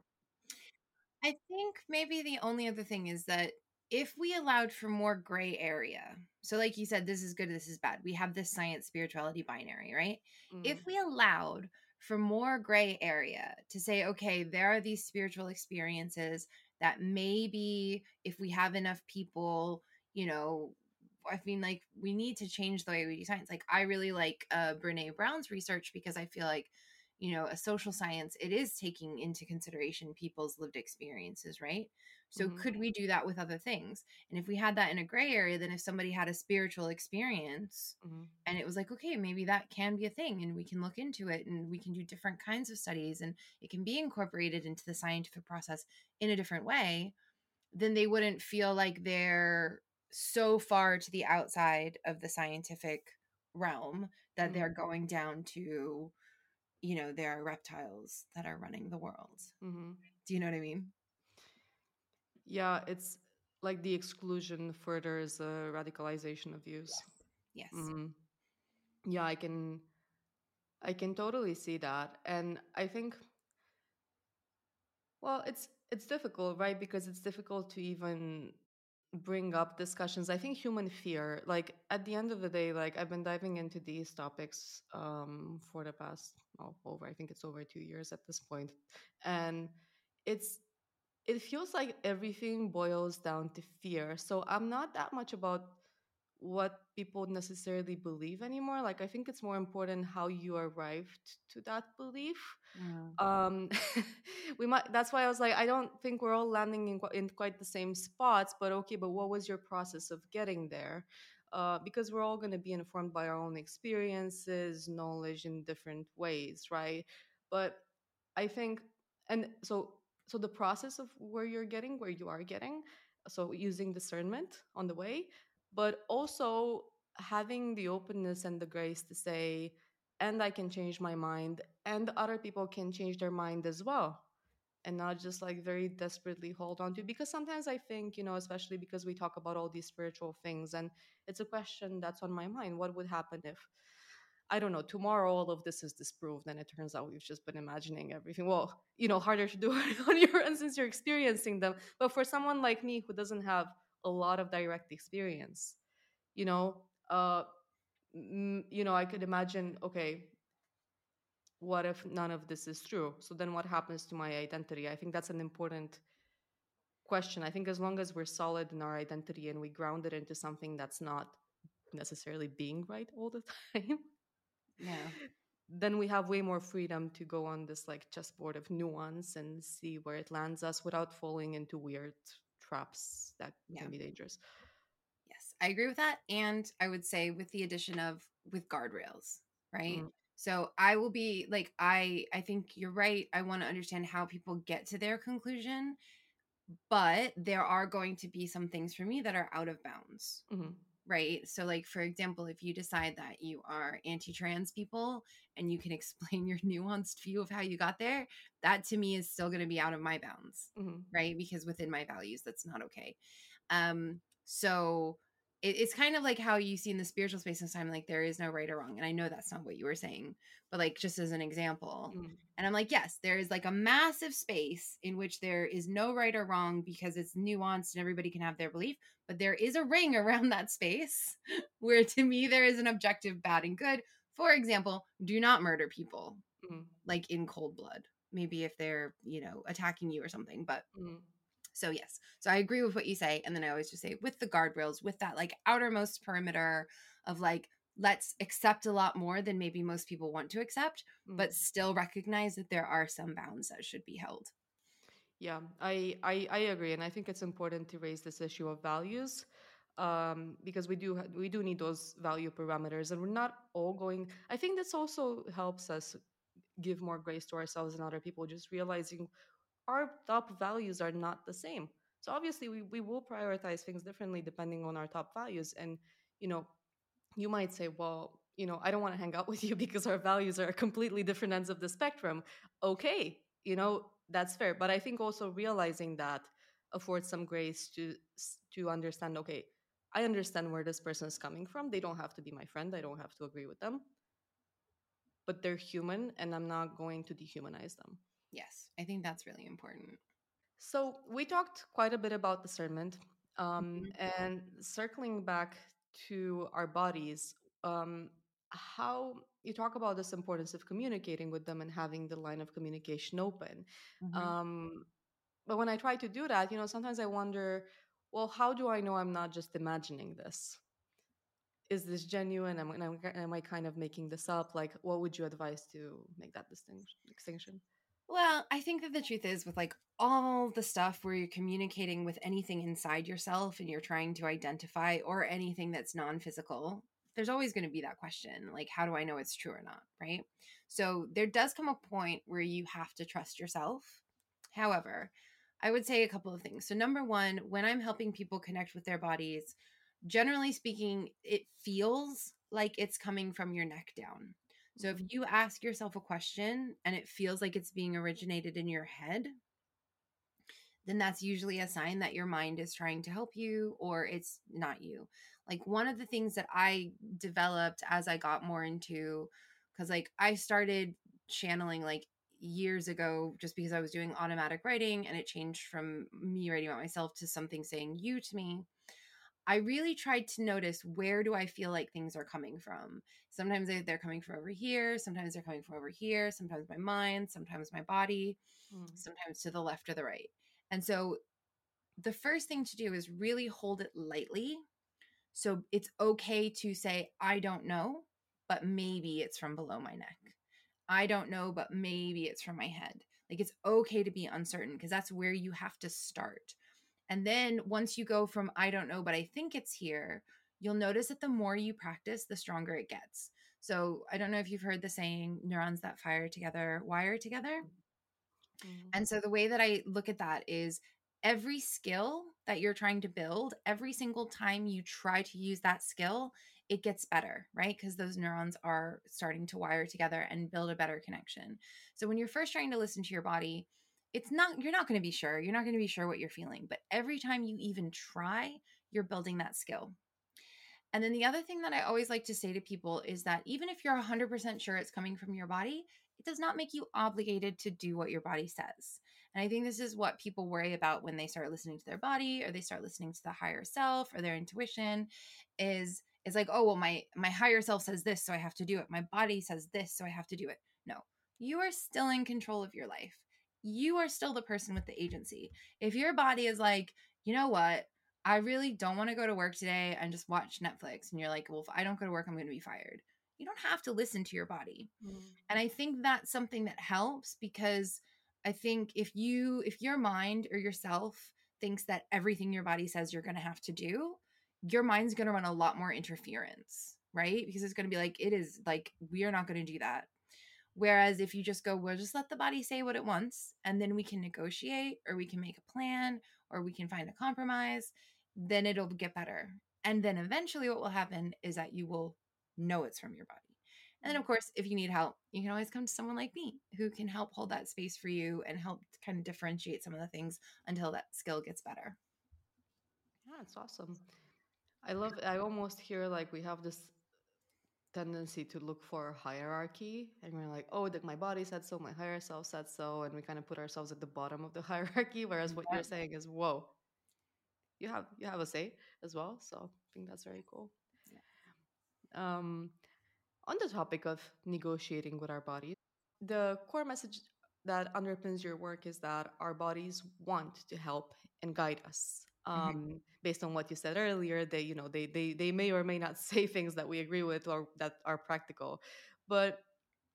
I think maybe the only other thing is that if we allowed for more gray area, so like you said, this is good, this is bad. We have this science spirituality binary, right? If mm, we allowed for more gray area to say, okay, there are these spiritual experiences that maybe if we have enough people, you know, I mean, like we need to change the way we do science. Like I really like uh, Brene Brown's research because I feel like you know a social science it is taking into consideration people's lived experiences right so mhm, could we do that with other things and if we had that in a gray area then if somebody had a spiritual experience mhm, and it was like okay maybe that can be a thing and we can look into it and we can do different kinds of studies and it can be incorporated into the scientific process in a different way then they wouldn't feel like they're so far to the outside of the scientific realm that mhm, they're going down to you know, there are reptiles that are running the world. mhm. Do you know what I mean? Yeah, it's like the exclusion furthers uh, radicalization of views. Yes. Yes. hmm Yeah, I can I can totally see that. And I think well, it's it's difficult, right? Because it's difficult to even bring up discussions. I think human fear, like at the end of the day, like I've been diving into these topics um for the past oh, over I think it's over 2 years at this. And it's it feels like everything boils down to fear. So I'm not that much about what people necessarily believe anymore. Like I think it's more important how you arrived to that belief. Um, we might. That's why I was like, I don't think we're all landing in, in quite the same spots. But okay, but what was your process of getting there? Uh, because we're all going to be informed by our own experiences, knowledge in different ways, right? But I think, and so so the process of where you're getting, where you are getting, so using discernment on the way, but also having the openness and the grace to say, and I can change my mind, and other people can change their mind as well. And not just like very desperately hold on to because sometimes I think, you know, especially because we talk about all these spiritual things, and it's a question that's on my mind. What would happen if I don't know, tomorrow all of this is disproved and it turns out we've just been imagining everything. Well, you know, harder to do on your own since you're experiencing them. But for someone like me who doesn't have a lot of direct experience, you know uh mm, you know i could imagine okay what if none of this is true so then what happens to my identity i think that's an important question i think as long as we're solid in our identity and we ground it into something that's not necessarily being right all the time Yeah. then we have way more freedom to go on this like chessboard of nuance and see where it lands us without falling into weird traps that Yeah. can be dangerous Yes, I agree with that. And I would say with the addition of with guardrails, right? Mm, So I will be like I I think you're right. I want to understand how people get to their conclusion, but there are going to be some things for me that are out of bounds. mhm, Right. So, like, for example, if you decide that you are anti trans people and you can explain your nuanced view of how you got there, that to me is still going to be out of my bounds. mhm, Right. Because within my values, that's not okay. Um, so it, it's kind of like how you see in the spiritual space this time, like there is no right or wrong. And I know that's not what you were saying, but like just as an example. mhm, And I'm like, yes, there is like a massive space in which there is no right or wrong because it's nuanced and everybody can have their belief. But there is a ring around that space where to me there is an objective bad and good. For example, do not murder people mhm, like in cold blood. Maybe if they're, you know, attacking you or something. But mhm. So yes. So I agree with what you say. And then I always just say with the guardrails, with that like outermost perimeter of like, let's accept a lot more than maybe most people want to accept, Mm. but still recognize that there are some bounds that should be held. Yeah, I, I I agree, and I think it's important to raise this issue of values, um, because we do we do need those value parameters, and we're not all going. I think this also helps us give more grace to ourselves and other people, just realizing our top values are not the same. So obviously, we we will prioritize things differently depending on our top values, and you know, you might say, well, you know, I don't want to hang out with you because our values are completely different ends of the spectrum. Okay, you know, that's fair. But I think also realizing that affords some grace to to understand, okay, I understand where this person is coming from. They don't have to be my friend. I don't have to agree with them, but they're human and I'm not going to dehumanize them. Yes, I think that's really important. So we talked quite a bit about discernment, um, Mhm. and circling back to our bodies, um, how you talk about this importance of communicating with them and having the line of communication open. Mhm. Um, but when I try to do that, you know, sometimes I wonder, well, how do I know I'm not just imagining this? Is this genuine? Am, am, am I kind of making this up? Like, what would you advise to make that distinction? Well, I think that the truth is with like all the stuff where you're communicating with anything inside yourself and you're trying to identify or anything that's non-physical, there's always going to be that question, like how do I know it's true or not, right? So there does come a point where you have to trust yourself. However, I would say a couple of things. So number 1, when I'm helping people connect with their bodies, generally speaking, it feels like it's coming from your neck down. So if Mhm. you ask yourself a question and it feels like it's being originated in your head, then that's usually a sign that your mind is trying to help you or it's not you. Like one of the things that I developed as I got more into cuz like I started channeling like years ago just because I was doing automatic writing and it changed from me writing about myself to something saying you to me. I really tried to notice where do I feel like things are coming from. Sometimes they- they're coming from over here, sometimes they're coming from over here, sometimes my mind, sometimes my body, Mm, sometimes to the left or the right. And so the first thing to do is really hold it lightly. So it's okay to say, I don't know, but maybe it's from below my neck. I don't know, but maybe it's from my head. Like it's okay to be uncertain because that's where you have to start. And then once you go from I don't know, but I think it's here, you'll notice that the more you practice, the stronger it gets. So I don't know if you've heard the saying neurons that fire together wire together. mhm, And so the way that I look at that is every skill that you're trying to build, every single time you try to use that skill, it gets better, right? Because those neurons are starting to wire together and build a better connection. So when you're first trying to listen to your body, it's not you're not going to be sure. You're not going to be sure what you're feeling, but every time you even try, you're building that skill. And then the other thing that I always like to say to people is that even if you're 100% sure it's coming from your body, it does not make you obligated to do what your body says. And I think this is what people worry about when they start listening to their body or they start listening to the higher self or their intuition is is like, "Oh, well my my higher self says this, so I have to do it. My body says this, so I have to do it." No. You are still in control of your life. You are still the person with the agency. If your body is like, "You know what? I really don't want to go to work today and just watch Netflix." And you're like, "Well, if I don't go to work, I'm going to be fired." You don't have to listen to your body. Mm. And I think that's something that helps because I think if you if your mind or yourself thinks that everything your body says you're going to have to do, your mind's going to run a lot more interference, right? Because it's going to be like it is like we are not going to do that. Whereas if you just go, we'll just let the body say what it wants and then we can negotiate or we can make a plan or we can find a compromise, then it'll get better. And then eventually what will happen is that you will know it's from your body. And then, of mm-hmm. course, if you need help, you can always come to someone like me who can help hold that space for you and help kind of differentiate some of the things until that skill gets better. Yeah, it's awesome. I love I almost hear like we have this tendency to look for hierarchy and we're like, oh, my body said so, my higher self said so, and we kind of put ourselves at the bottom of the hierarchy. Whereas what yeah. you're saying is, whoa, you have you have a say as well. So I think that's very cool. Yeah. Um, on the topic of negotiating with our bodies, the core message that underpins your work is that our bodies want to help and guide us. Mm-hmm. Um, mm-hmm. Based on what you said earlier, they you know they they they may or may not say things that we agree with or that are practical, but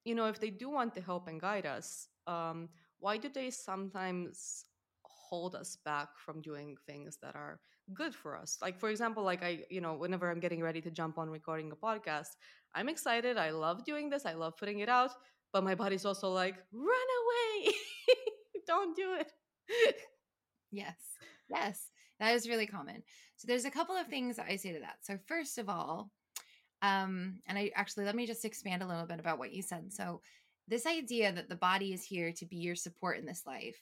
you know if they do want to help and guide us, um, why do they sometimes hold us back from doing things that are good for us? Like for example like i you know whenever i'm getting ready to jump on recording a podcast i'm excited i love doing this i love putting it out but my body's also like run away! Don't do it! Yes. Yes that is really common so there's a couple of things that i say to that so first of all um and i actually let me just expand a little bit about what you said so this idea that the body is here to be your support in this life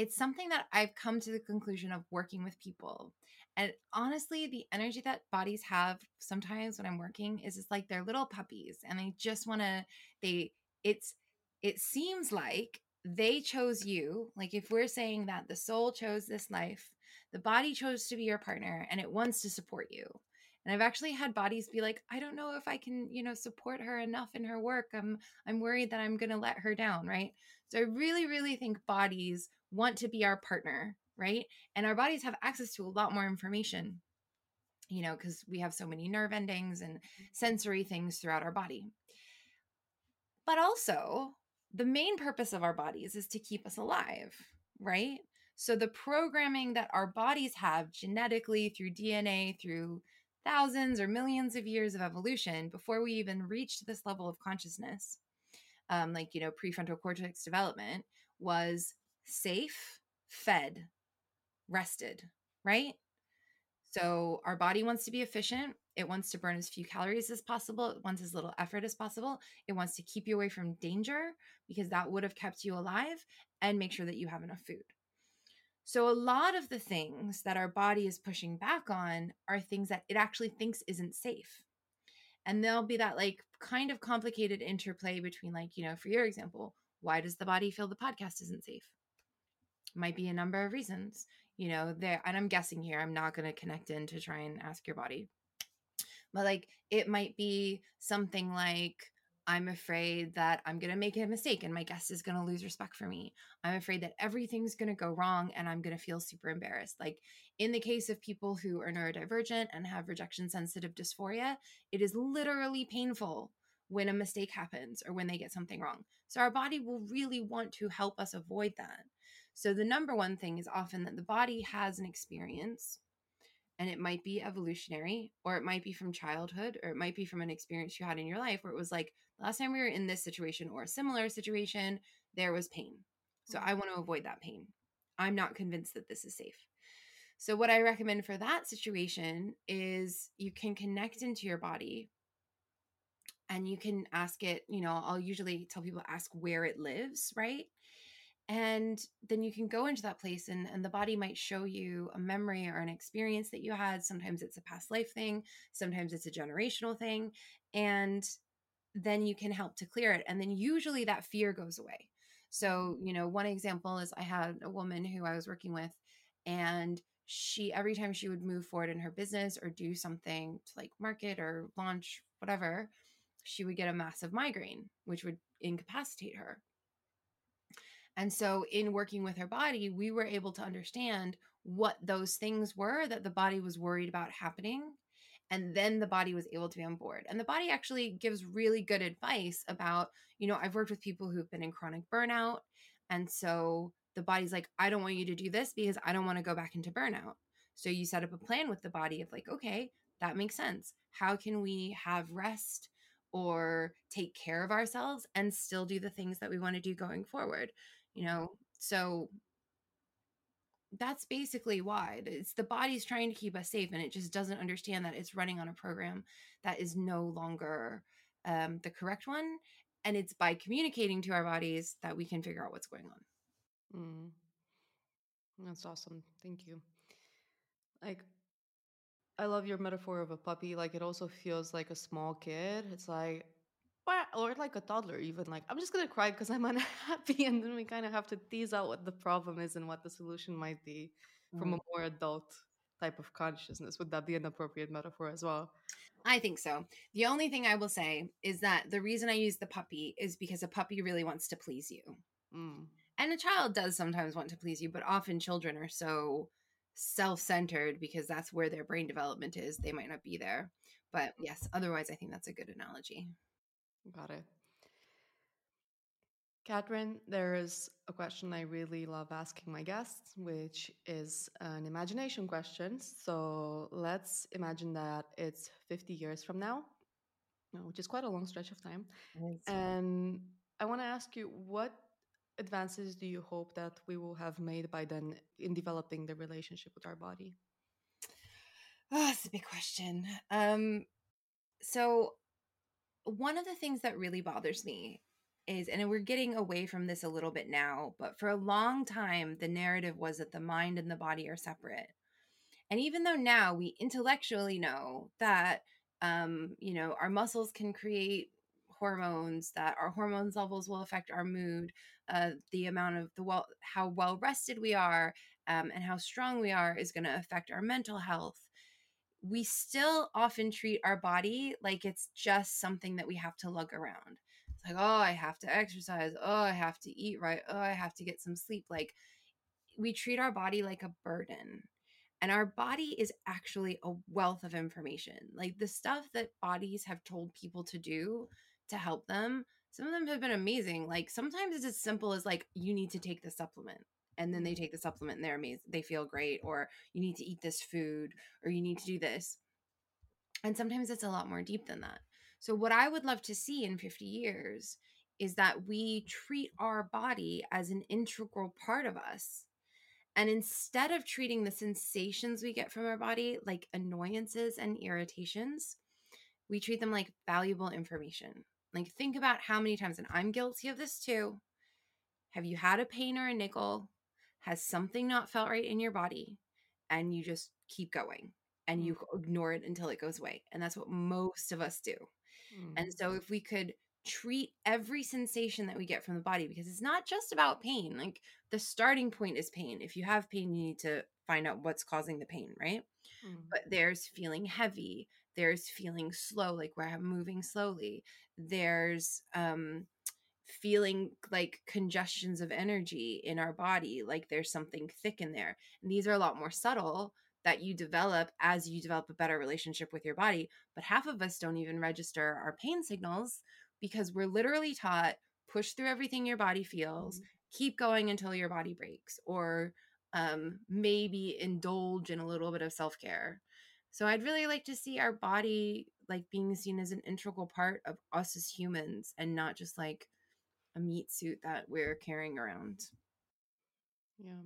it's something that I've come to the conclusion of working with people. And honestly, the energy that bodies have sometimes when I'm working is it's like they're little puppies and they just want to they it's it seems like they chose you. Like if we're saying that the soul chose this life, the body chose to be your partner and it wants to support you. And I've actually had bodies be like, I don't know if I can, you know, support her enough in her work. I'm I'm worried that I'm going to let her down, right? So I really really think bodies want to be our partner, right? And our bodies have access to a lot more information, you know, because we have so many nerve endings and sensory things throughout our body. But also, the main purpose of our bodies is to keep us alive, right? So the programming that our bodies have genetically through DNA, through thousands or millions of years of evolution before we even reached this level of consciousness, um, like, you know, prefrontal cortex development, was safe, fed, rested, right? So our body wants to be efficient. It wants to burn as few calories as possible. It wants as little effort as possible. It wants to keep you away from danger because that would have kept you alive and make sure that you have enough food. So a lot of the things that our body is pushing back on are things that it actually thinks isn't safe. And there'll be that like kind of complicated interplay between like, you know, for your example, why does the body feel the podcast isn't safe? might be a number of reasons you know there and i'm guessing here i'm not going to connect in to try and ask your body but like it might be something like i'm afraid that i'm going to make a mistake and my guest is going to lose respect for me. I'm afraid that everything's going to go wrong and i'm going to feel super embarrassed. Like in the case of people who are neurodivergent and have rejection sensitive dysphoria it is literally painful when a mistake happens or when they get something wrong. So our body will really want to help us avoid that. So, the number one thing is often that the body has an experience, and it might be evolutionary, or it might be from childhood, or it might be from an experience you had in your life where it was like, last time we were in this situation or a similar situation, there was pain. So, mm-hmm. I want to avoid that pain. I'm not convinced that this is safe. So, what I recommend for that situation is you can connect into your body and you can ask it, you know, I'll usually tell people ask where it lives, right? and then you can go into that place and, and the body might show you a memory or an experience that you had sometimes it's a past life thing sometimes it's a generational thing and then you can help to clear it and then usually that fear goes away so you know one example is i had a woman who i was working with and she every time she would move forward in her business or do something to like market or launch whatever she would get a massive migraine which would incapacitate her and so, in working with her body, we were able to understand what those things were that the body was worried about happening. And then the body was able to be on board. And the body actually gives really good advice about, you know, I've worked with people who've been in chronic burnout. And so the body's like, I don't want you to do this because I don't want to go back into burnout. So you set up a plan with the body of like, okay, that makes sense. How can we have rest or take care of ourselves and still do the things that we want to do going forward? you know so that's basically why it's the body's trying to keep us safe and it just doesn't understand that it's running on a program that is no longer um, the correct one and it's by communicating to our bodies that we can figure out what's going on mm. that's awesome thank you like i love your metaphor of a puppy like it also feels like a small kid it's like or like a toddler even like i'm just gonna cry because i'm unhappy and then we kind of have to tease out what the problem is and what the solution might be from a Mm. more adult type of consciousness. Would that be an appropriate metaphor as well? I think so. The only thing i will say is that the reason i use the puppy is because a puppy really wants to please you. Mm. and a child does sometimes want to please you but often children are so self-centered because that's where their brain development is they might not be there. But yes otherwise i think that's a good analogy got it Katherine, there is a question I really love asking my guests, which is an imagination question. So let's imagine that it's 50 years from now, which is quite a long stretch of time. And I want to ask you what advances do you hope that we will have made by then in developing the relationship with our body? Oh, that's a big question. Um, so one of the things that really bothers me is, and we're getting away from this a little bit now, but for a long time, the narrative was that the mind and the body are separate. And even though now we intellectually know that, um, you know, our muscles can create hormones, that our hormones levels will affect our mood, uh, the amount of the well, how well rested we are, um, and how strong we are is going to affect our mental health we still often treat our body like it's just something that we have to lug around. It's like, oh, I have to exercise. Oh, I have to eat right. Oh, I have to get some sleep. Like, we treat our body like a burden. And our body is actually a wealth of information. Like, the stuff that bodies have told people to do to help them, some of them have been amazing. Like, sometimes it's as simple as, like, you need to take the supplement and then they take the supplement and they're amazing they feel great or you need to eat this food or you need to do this. And sometimes it's a lot more deep than that. So what i would love to see in 50 years is that we treat our body as an integral part of us and instead of treating the sensations we get from our body like annoyances and irritations we treat them like valuable information. Like think about how many times and i'm guilty of this too have you had a pain or a nickel has something not felt right in your body and you just keep going and you Mm. ignore it until it goes away. And that's what most of us do. Mm. And so if we could treat every sensation that we get from the body because it's not just about pain. Like the starting point is pain. If you have pain, you need to find out what's causing the pain, right? Mm. But there's feeling heavy, there's feeling slow like where I'm moving slowly. There's um feeling like congestions of energy in our body, like there's something thick in there. And these are a lot more subtle that you develop as you develop a better relationship with your body. But half of us don't even register our pain signals because we're literally taught push through everything your body feels, Mm. keep going until your body breaks, or um, maybe indulge in a little bit of self care. So I'd really like to see our body like being seen as an integral part of us as humans and not just like a meat suit that we're carrying around. Yeah.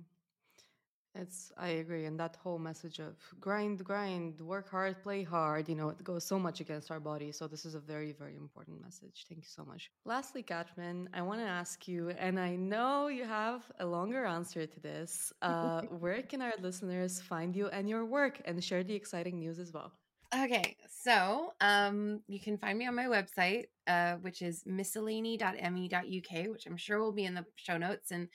It's I agree, and that whole message of grind, grind, work hard, play hard, you know, it goes so much against our body. So this is a very, very important message. Thank you so much. Lastly, Katherine, I want to ask you, and I know you have a longer answer to this. Uh, where can our listeners find you and your work, and share the exciting news as well? Okay, so um, you can find me on my website, uh, which is miscellany.me.uk, which I'm sure will be in the show notes. And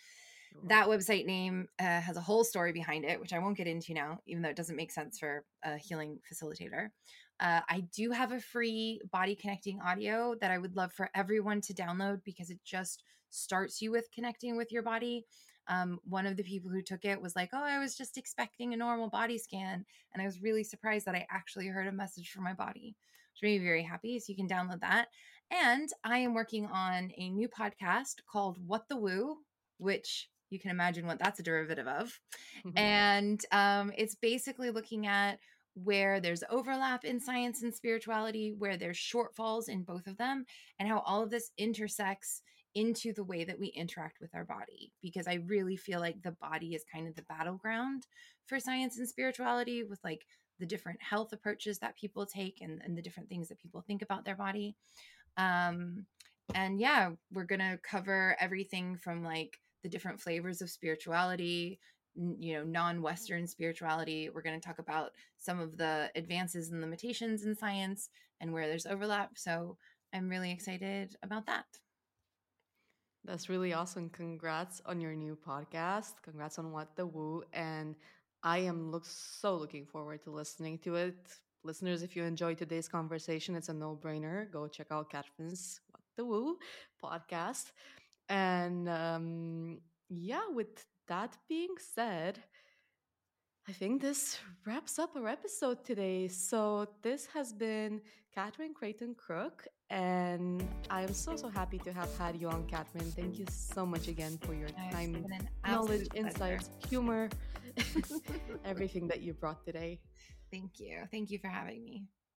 that website name uh, has a whole story behind it, which I won't get into now, even though it doesn't make sense for a healing facilitator. Uh, I do have a free body connecting audio that I would love for everyone to download because it just starts you with connecting with your body. Um, one of the people who took it was like, Oh, I was just expecting a normal body scan. And I was really surprised that I actually heard a message from my body, which made me very happy. So you can download that. And I am working on a new podcast called What the Woo, which you can imagine what that's a derivative of. Mm-hmm. And um, it's basically looking at where there's overlap in science and spirituality, where there's shortfalls in both of them, and how all of this intersects into the way that we interact with our body. Because I really feel like the body is kind of the battleground for science and spirituality with like the different health approaches that people take and, and the different things that people think about their body. Um, and yeah, we're going to cover everything from like the different flavors of spirituality you know non-western spirituality we're going to talk about some of the advances and limitations in science and where there's overlap so i'm really excited about that that's really awesome. Congrats on your new podcast. Congrats on what the woo. And i am look so looking forward to listening to it. Listeners if you enjoyed today's conversation it's a no-brainer. Go check out Katherine's what the woo podcast. And um, yeah, with that being said, I think this wraps up our episode today. So this has been Katherine Creighton Crook, and I'm so so happy to have had you on, Katherine. Thank you so much again for your time, knowledge, insights, humor, everything that you brought today. Thank you. Thank you for having me.